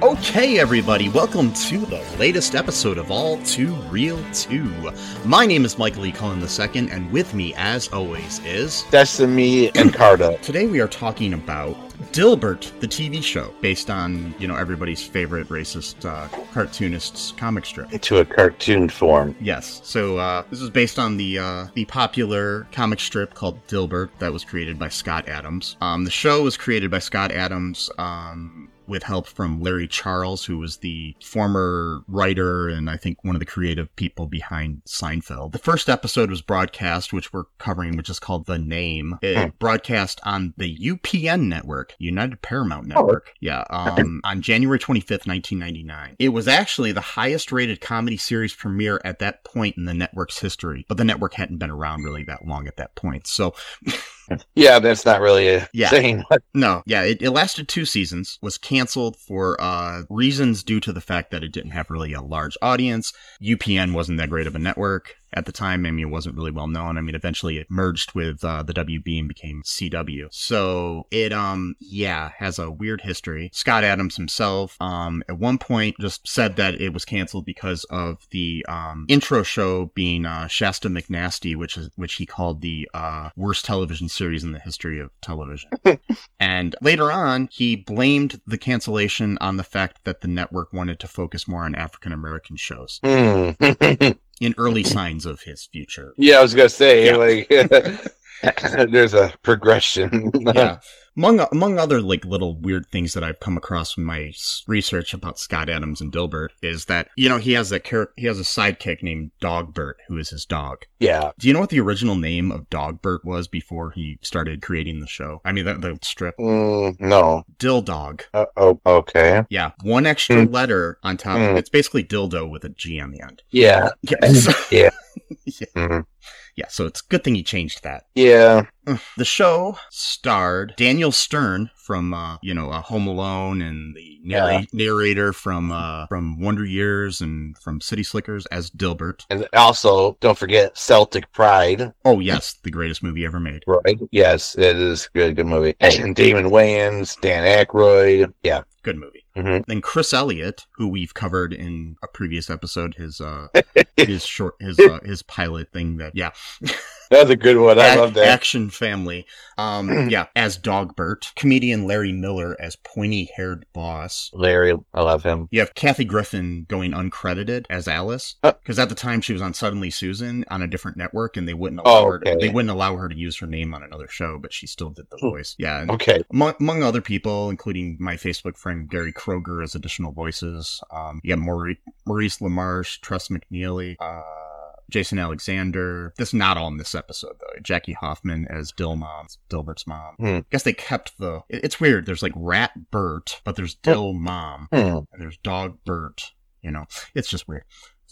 Okay, everybody, welcome to the latest episode of All Too Real 2. My name is Michael E. Cullen II, and with me, as always, is. Sesame and Carta. Today we are talking about Dilbert, the TV show, based on, you know, everybody's favorite racist uh, cartoonist's comic strip. Into a cartoon form. Yes. So uh, this is based on the uh, the popular comic strip called Dilbert that was created by Scott Adams. Um, the show was created by Scott Adams. Um, with help from Larry Charles, who was the former writer and I think one of the creative people behind Seinfeld. The first episode was broadcast, which we're covering, which is called The Name. It Hmm. broadcast on the UPN network, United Paramount Network. Yeah, um, on January 25th, 1999. It was actually the highest rated comedy series premiere at that point in the network's history, but the network hadn't been around really that long at that point. So Yeah, that's not really a Yeah. no, yeah, it, it lasted two seasons, was canceled for uh, reasons due to the fact that it didn't have really a large audience. UPN wasn't that great of a network at the time. I mean, it wasn't really well known. I mean, eventually it merged with uh, the WB and became CW. So it, um, yeah, has a weird history. Scott Adams himself, um, at one point just said that it was canceled because of the um, intro show being uh, Shasta McNasty, which is which he called the uh, worst television series in the history of television. And later on, he blamed the cancellation on the fact that the network wanted to focus more on African American shows Hmm. in early signs of his future. yeah, I was gonna say Yeah. like there's a progression. Yeah. Among, among other like little weird things that I've come across in my research about Scott Adams and Dilbert is that you know he has a char- he has a sidekick named Dogbert who is his dog. yeah. Do you know what the original name of Dogbert was before he started creating the show? I mean the, the strip Mm, no. Dill Dog. Uh, oh, okay. Yeah, one extra Hmm. letter on top. Hmm. It's basically dildo with a G on the end. Yeah. Yeah, Yeah. yeah, Mhm. yeah. So it's a good thing he changed that. Yeah. The show starred Daniel Stern from, uh, you know, uh, Home Alone and the narra- narrator from uh, from Wonder Years and from City Slickers as Dilbert. And also, don't forget Celtic Pride. Oh yes, the greatest movie ever made. Right. Yes, it is a good, good movie. And Damon Wayans, Dan Aykroyd. Yeah. Good movie. Mhm. Then Chris Elliott, who we've covered in a previous episode, his uh, his short his uh, his pilot thing that yeah. That was a good one. I love that. Action Family. Um, yeah, as Dogbert. Comedian Larry Miller as pointy-haired boss. Larry, I love him. You have Kathy Griffin going uncredited as Alice Uh. because at the time she was on Suddenly Susan on a different network, and they wouldn't allow Oh, her. To, okay. they wouldn't allow her to use her name on another show, but she still did the Hmm. voice. Yeah, and Okay. among, among other people, including my Facebook friend Gary Kroeger as additional voices. Um, you got Maurice, Maurice LaMarche, Tress MacNeille, uh, Jason Alexander. This not all in this episode though. Jackie Hoffman as Dill mom, Dilbert's mom. Hmm. I guess they kept the. it- It's weird. There's like Rat Bert, but there's Dill mom, Hmm. and there's Dog Bert. You know, it's just weird.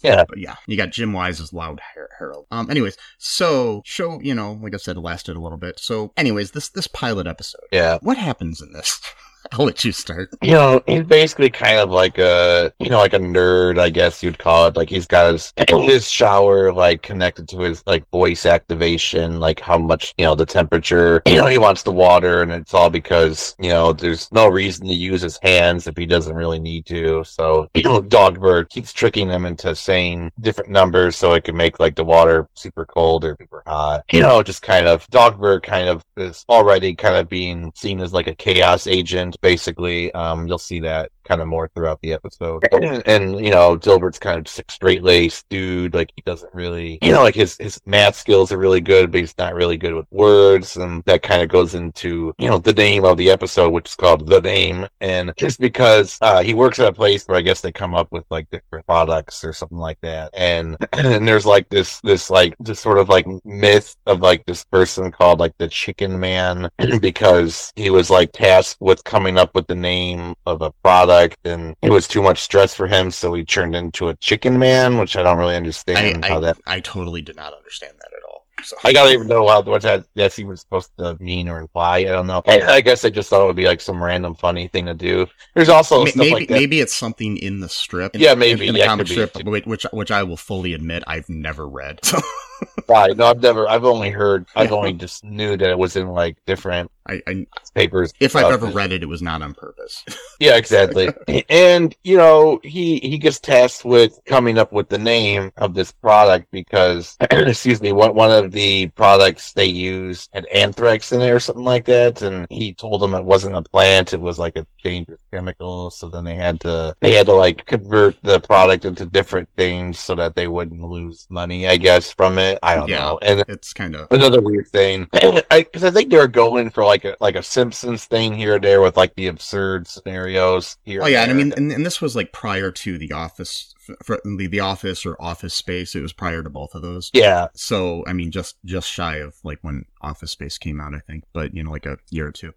Yeah. But yeah, you got Jim Wise as Loud Harold. Um, anyways, so show, you know, like I said, it lasted a little bit. So, anyways, this this pilot episode. Yeah. What happens in this? I'll let you start. You know, he's basically kind of like a, you know, like a nerd, I guess you'd call it. Like he's got his his shower like connected to his like voice activation, like how much, you know, the temperature. You know, he wants the water, and it's all because you know there's no reason to use his hands if he doesn't really need to. So, you know, Dogbert keeps tricking him into saying different numbers so it can make like the water super cold or super hot. You know, just kind of Dogbert kind of is already kind of being seen as like a chaos agent basically. Um, you'll see that kind of more throughout the episode. And, you know, Dilbert's kind of just straight laced dude. Like he doesn't really, you know, like his his math skills are really good, but he's not really good with words, and that kind of goes into you know the name of the episode, which is called the name, and just because uh, he works at a place where I guess they come up with like different products or something like that, and and there's like this this like this sort of like myth of like this person called like the Chicken Man because he was like tasked with coming up with the name of a product and it was too much stress for him so he turned into a chicken man which i don't really understand I, how I, that I totally did not understand that at all. So i don't even know how what that that's even supposed to mean or imply i don't know i, I guess i just thought it would be like some random funny thing to do there's also Ma- stuff maybe like that maybe it's something in the strip. Yeah, maybe. in, the Yeah, comic strip, which, which which I will fully admit I've never read. So right no i've never i've only heard i've only just knew that it was in like different I, I papers if I've Uh, ever read it, it was not on purpose. Yeah, exactly. and you know, he he gets tasked with coming up with the name of this product because, excuse me, one one of the products they use had anthrax in it or something like that, and he told them it wasn't a plant; it was like a dangerous chemical. So then they had to they had to like convert the product into different things so that they wouldn't lose money, I guess, from it. I don't Yeah. know. And It's kind of another weird thing because I, I think they're going for like a like a Simpsons thing here or there with like the absurd scenarios here. Oh yeah, and I mean, and, and this was like prior to the office, for the the office or office space. It was prior to both of those. yeah, So I mean, just just shy of like when Office Space came out, I think, but you know, like a year or two.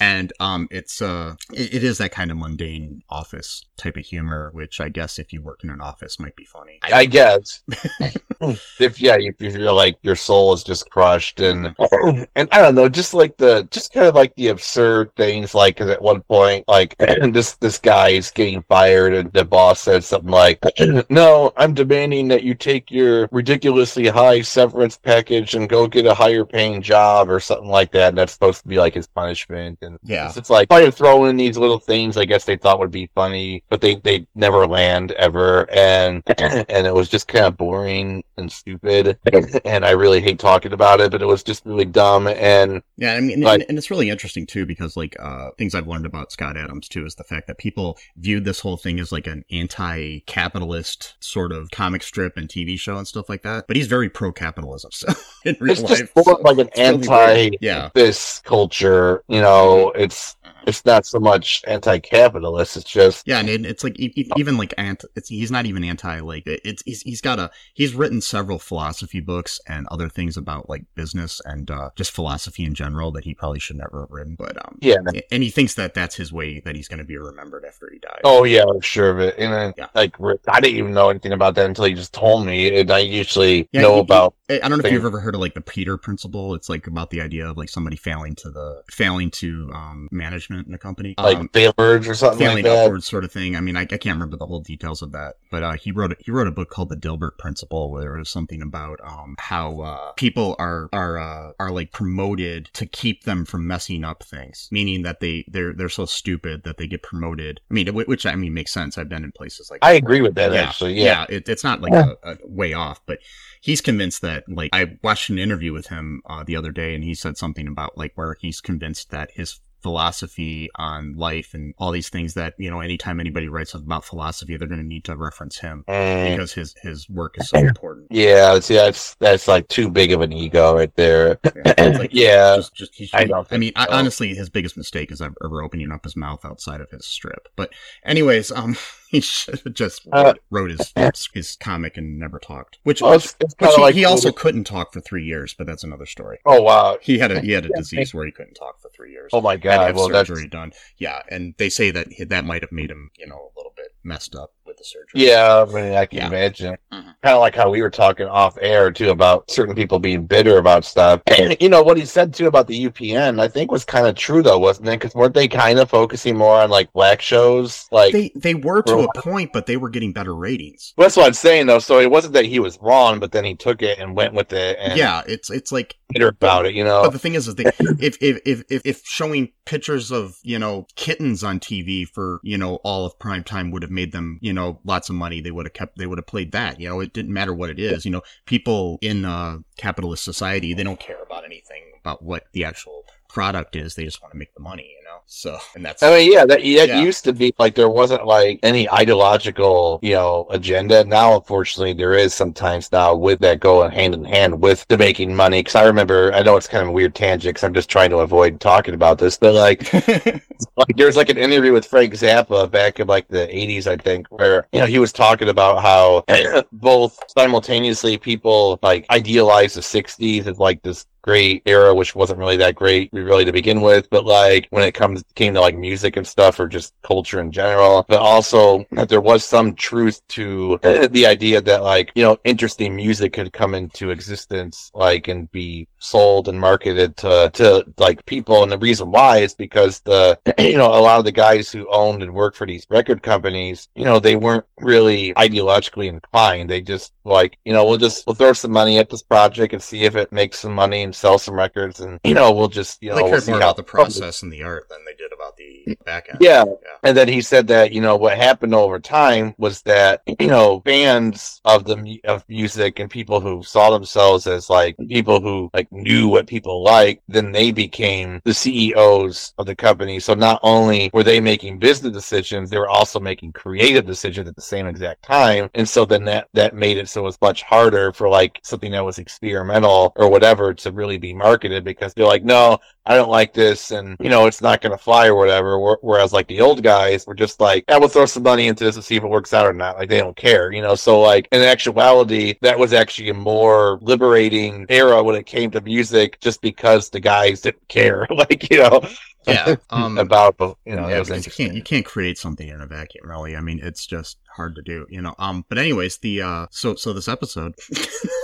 And um, it's uh, it, it is that kind of mundane office type of humor, which I guess if you work in an office might be funny. I guess if yeah, if you feel like your soul is just crushed and and I don't know, just like the just kind of like the absurd things, like at one point, like this this guy is getting fired, and the boss said something like, "No, I'm demanding that you take your ridiculously high severance package and go get a higher paying job or something like that." And that's supposed to be like his punishment, and Yeah. it's, it's like trying to throw in these little things. I guess they thought would be funny, but they they never land ever, and and it was just kind of boring and stupid. And I really hate talking about it, but it was just really dumb. And Yeah, I mean, Like- and, and it's really interesting too because like uh, things I've learned about Scott Adams too is the fact that people viewed this whole thing as like an anti-capitalist sort of comic strip and TV show and stuff like that. But he's very pro-capitalism, so in real it's life, just more of like an it's really anti weird. Yeah, this culture. You know, it's it's not so much anti capitalist. It's just yeah, and it's like e- even like anti. It's he's not even anti. Like it's he's, he's got a he's written several philosophy books and other things about like business and uh, just philosophy in general that he probably should never have written. But um, yeah. and he thinks that that's his way that he's going to be remembered after he dies. Oh yeah, I'm sure of it. And then, Yeah. like, I didn't even know anything about that until he just told me. And I usually Yeah, know he- about. I I don't know if you've ever heard of like the Peter principle. It's like about the idea of like somebody failing to the failing to um management in a company. Like um, failures or something failing like that. upwards sort of thing. I mean, I, I can't remember the whole details of that, but uh, he wrote a, he wrote a book called The Dilbert Principle, where it was something about um how uh, people are are uh, are like promoted to keep them from messing up things, meaning that they they're they're so stupid that they get promoted. I mean, which I mean makes sense. I've been in places like I agree with that actually. Yeah. it, it's not like a, a way off, but he's convinced that like I watched an interview with him uh, the other day, and he said something about like where he's convinced that his philosophy on life and all these things that you know anytime anybody writes about philosophy they're going to need to reference him Mm, because his his work is so important yeah. See, that's that's like too big of an ego right there. Yeah, like- yeah. just, just, I I mean, I, honestly, his biggest mistake is ever opening up his mouth outside of his strip. But, anyways, um, he should have just Uh, wrote his his comic and never talked. Which, Well, it's, it's which he, like he also couldn't talk for three years, but that's another story. Oh wow. He had a he had a disease where he couldn't talk for three years. Oh my Had to have Well, that's surgery done. Yeah, and they say that that might have made him, you know, a little bit messed up with the surgery. yeah. I mean, I can Yeah. imagine. Mhm. Kind of like how we were talking off air too about certain people being bitter about stuff. And you know what he said too about the UPN, I think was kind of true though, wasn't it? Because weren't they kind of focusing more on like black shows? Like They they were to a point, but they were getting better ratings. Well, that's what I'm saying though. So it wasn't that he was wrong, but then he took it and went with it and Yeah, it's it's like bitter about it. You know. But the thing is, is they, if, if if if if showing pictures of you know kittens on TV for you know all of prime time would have made them you know lots of money, they would have kept they would have played that. You know, it didn't matter what it is. You know, people in uh, capitalist society they don't care about anything about what the actual product is. They just want to make the money, you know. So, and that's I mean, yeah, that, that Yeah. used to be like there wasn't like any ideological, you know, agenda. Now, unfortunately, there is sometimes now with that going hand in hand with the making money. Because I remember, I know it's kind of a weird tangent because I'm just trying to avoid talking about this, but like, like there's like an interview with Frank Zappa back in like the 80s, I think, where you know he was talking about how both simultaneously people like idealize the 60s as like this great era, which wasn't really that great really to begin with, but like when it comes came to like music and stuff or just culture in general, but also that there was some truth to uh, the idea that like you know interesting music could come into existence like and be sold and marketed to to like people. And the reason why is because the you know a lot of the guys who owned and worked for these record companies you know they weren't really ideologically inclined. They just like you know we'll just we'll throw some money at this project and see if it makes some money and sell some records and you know we'll just you know they we'll see more about the process and the art than they did about the back end. Yeah. yeah. And then he said that you know what happened over time was that you know fans of the of music and people who saw themselves as like people who like knew what people liked, then they became the CEOs of the company. So not only were they making business decisions, they were also making creative decisions at the same exact time. And so then that that made it so it was much harder for like something that was experimental or whatever to really be marketed because they're like, no, I don't like this, and you know it's not going to fly or whatever. Whereas like the old guys were just like, yeah, we'll throw some money into this and see if it works out or not. Like they don't care, you know. So like in actuality, that was actually a more liberating era when it came to music, just because the guys didn't care, like you know, Yeah. Um, about you know yeah, it was because you can't you can't create something in a vacuum, really. I mean, it's just hard to do, you know. Um, but anyways, the uh, so so this episode,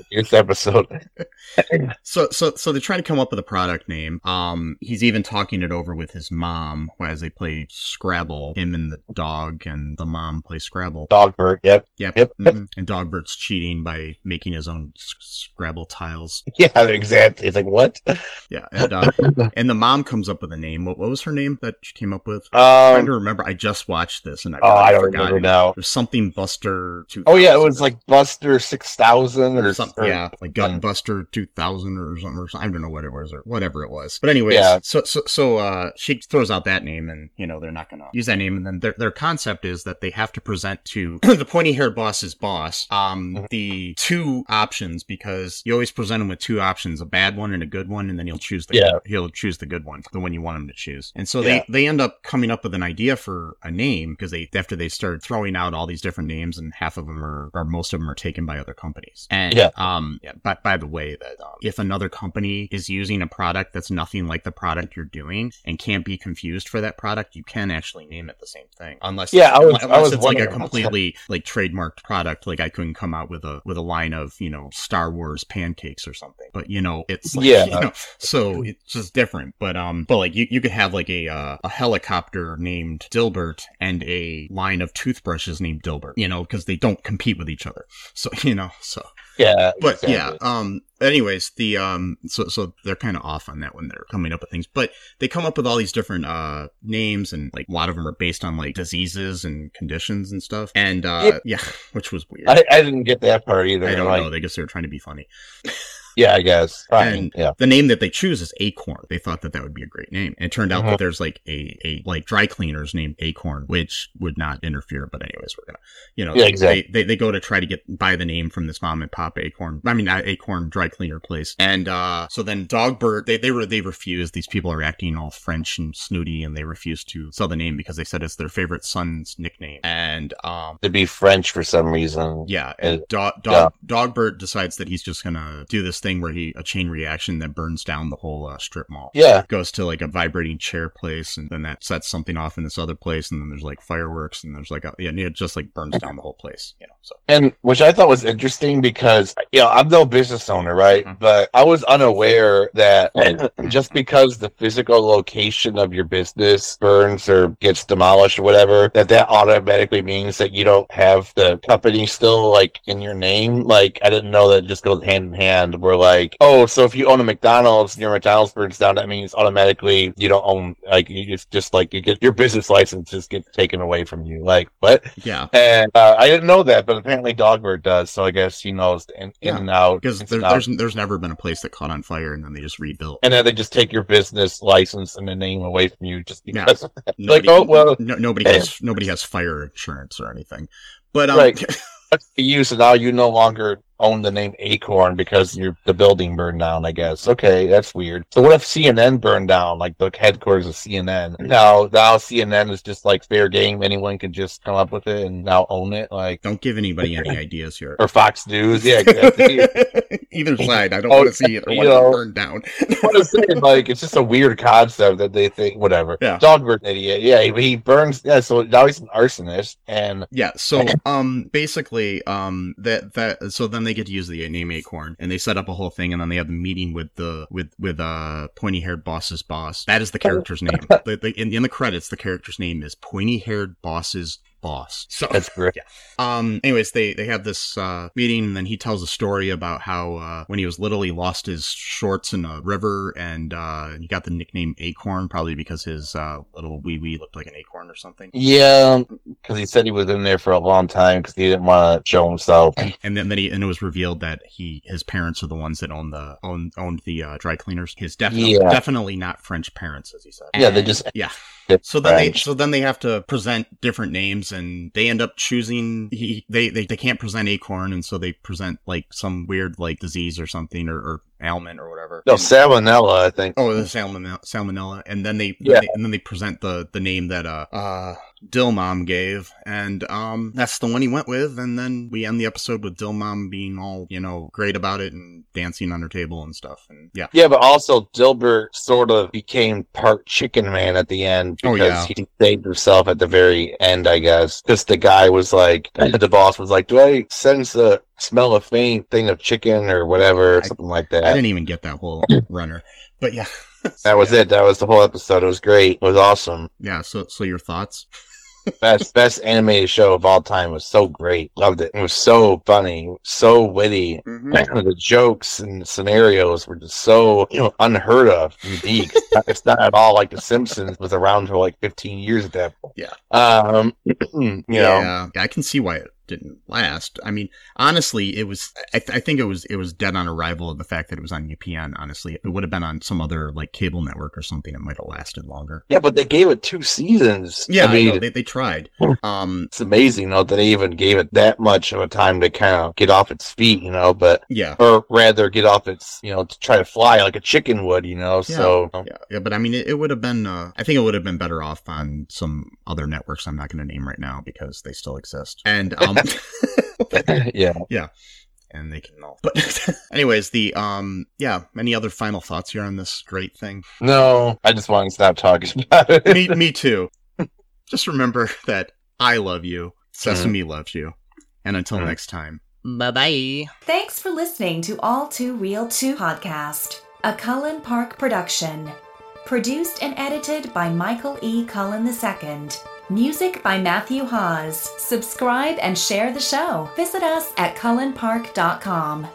This episode, so so so they're trying to come up with a product name. Um, he's even talking it over with his mom as they play Scrabble. Him and the dog and the mom play Scrabble. Dogbert, yep, Yep. Yep. mhm. And Dogbert's cheating by making his own s- Scrabble tiles. yeah, exactly. It's like what? Yeah, and uh, and the mom comes up with a name. What, what was her name that she came up with? I'm trying Um, to remember. I just watched this and I, oh, I don't forgot. remember now. There's something Buster. 2000 Oh yeah, it was like Buster six thousand or or something. Yeah, like Gutbuster 2000 or something. Or something. I don't know what it was or whatever it was. But anyways, Yeah. so so so uh, she throws out that name, and you know they're not gonna use that name. And then their their concept is that they have to present to the pointy haired boss's boss um Mhm. the two options because you always present him with two options, a bad one and a good one, and then he'll choose the Yeah. he'll choose the good one, the one you want him to choose. And so Yeah. they they end up coming up with an idea for a name because they after they started throwing out all these different names, and half of them are or most of them are taken by other companies. And Yeah. um, yeah, by, by the way, that um, if another company is using a product that's nothing like the product you're doing and can't be confused for that product, you can actually name it the same thing. Unless Yeah, I was- unless I was it's like a wondering about that. completely like trademarked product. Like I couldn't come out with a with a line of you know Star Wars pancakes or something. But you know, it's like, Yeah. you know, so it's just different. But um, but like you, you could have like a uh, a helicopter named Dilbert and a line of toothbrushes named Dilbert. You know, because they don't compete with each other. So you know, so yeah, but exactly. yeah um anyways the um so so they're kind of off on that when they're coming up with things but they come up with all these different uh names and like a lot of them are based on like diseases and conditions and stuff and uh yeah, which was weird I, I didn't get that part either. I don't like, know. I guess they were trying to be funny. Yeah, I guess. And yeah. the name that they choose is Acorn. They thought that that would be a great name. And it turned out that there's like a, a like dry cleaners named Acorn, which would not interfere. But anyways, we're gonna, you know, Yeah, exactly. they, they, they go to try to get buy the name from this mom and pop Acorn. I mean, not Acorn dry cleaner place. And, uh, so then Dogbert, they, they were, they refused. These people are acting all French and snooty and they refused to sell the name because they said it's their favorite son's nickname. And, um, To be French for some reason. yeah, and Uh, Dog, Dog, Dogbert decides that he's just gonna do this thing where he a chain reaction that burns down the whole uh, strip mall. Yeah. Goes to like a vibrating chair place, and then that sets something off in this other place, and then there's like fireworks, and there's like a, yeah, and it just like burns down the whole place, you know. So And which I thought was interesting because, you know, I'm no business owner, right? Mhm. But I was unaware that just because the physical location of your business burns or gets demolished or whatever, that that automatically means that you don't have the company still like in your name. Like, I didn't know that it just goes hand in hand where where like, oh, so if you own a McDonald's and your McDonald's burns down, that means automatically you don't own like you just just like you get your business license just gets taken away from you. Like what? Yeah. And uh, I didn't know that, but apparently Dogbert does. So I guess he knows in, in Yeah, and out. Because there, there's there's never been a place that caught on fire and then they just rebuilt. and then they just take your business license and the name away from you just Yeah. because. Nobody, oh, well- no, nobody has nobody has fire insurance or anything. But um, Right. You, so now you no longer own the name Acorn because your the building burned down. I guess. Okay, that's weird. So what if CNN burned down, like the headquarters of CNN? Now, now CNN is just like fair game. Anyone can just come up with it and now own it, like don't give anybody any ideas here. or Fox News. Yeah, exactly. either side. I don't Oh, want to see either you one know. burned down. what I'm saying, like it's just a weird concept that they think whatever. Yeah. Dogbert, idiot. Yeah, he, he burns. Yeah, so now he's an arsonist, and Yeah, so um basically um that that so then they get to use the name Acorn and they set up a whole thing and then they have the meeting with the with with uh pointy haired boss's boss. That is the character's name. The, the, in, in the credits the character's name is pointy haired boss's boss. So that's great. um anyways they they have this uh meeting and then he tells a story about how uh when he was little he lost his shorts in a river and uh he got the nickname Acorn probably because his uh little wee wee looked like an acorn or something. Yeah, because he said he was in there for a long time because he didn't want to show himself. and then, then he and it was revealed that he his parents are the ones that own the own owned the uh, dry cleaners. His definitely Yeah. definitely not French parents, as he said. Yeah, they just Yeah. So then they so then they have to present different names, and they end up choosing. He they they, they can't present acorn, and so they present like some weird like disease or something or, or ailment or whatever. no And- salmonella. I think. Oh, the salmonella, salmonella, and then they, Yeah. they and then they present the the name that uh uh Dilmom gave, and um that's the one he went with, and then we end the episode with Dill Mom being all you know great about it and dancing on her table and stuff, and yeah, Yeah, but also Dilbert sort of became part chicken man at the end Oh, because yeah. he saved himself at the very end, I guess. Because the guy was like, the boss was like, "Do I sense a smell a faint thing of chicken or whatever, I- something like that. I didn't even get that whole runner, but yeah, That was it. That was the whole episode. It was great. It was awesome. yeah. So so your thoughts? Best best animated show of all time. It was so great. Loved it. It was so funny, so witty. the jokes and scenarios were just so you know unheard of, unique. It's not- it's not at all like The Simpsons was around for like 15 years at that point. Yeah. Um, you know, yeah, I can see why it didn't last. I mean, honestly, it was. I, th- I think it was. It was dead on arrival of the fact that it was on UPN. Honestly, it would have been on some other like cable network or something, it might have lasted longer. yeah, but they gave it two seasons. Yeah, I I mean, know, they they tried. Um, it's amazing though that they even gave it that much of a time to kind of get off its feet, you know. But yeah. or rather, get off its, you know, to try to fly like a chicken would, you know. So Yeah, yeah, but I mean, it, it would have been. Uh, I think it would have been better off on some other networks. I'm not going to name right now because they still exist, and um, yeah. Yeah. And they can all. But anyways, the um, yeah. Any other final thoughts here on this great thing? No, I just want to stop talking about it. me, me too. Just remember that I love you. Sesame loves you. And until Mhm. next time. Bye bye. Thanks for listening to All Too Real 2 podcast, a Cullen Park production. Produced and edited by Michael E. Cullen II. Music by Matthew Haase. Subscribe and share the show. Visit us at cullenpark.com.